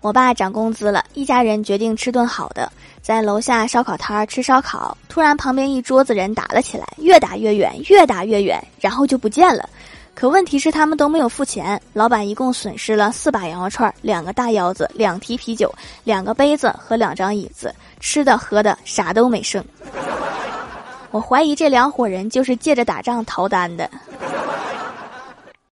我爸涨工资了一家人决定吃顿好的在楼下烧烤摊儿吃烧烤突然旁边一桌子人打了起来越打越远越打越远然后就不见了。可问题是他们都没有付钱老板一共损失了四把羊肉串两个大腰子两提啤酒两个杯子和两张椅子吃的喝的啥都没剩。我怀疑这两伙人就是借着打仗逃单的。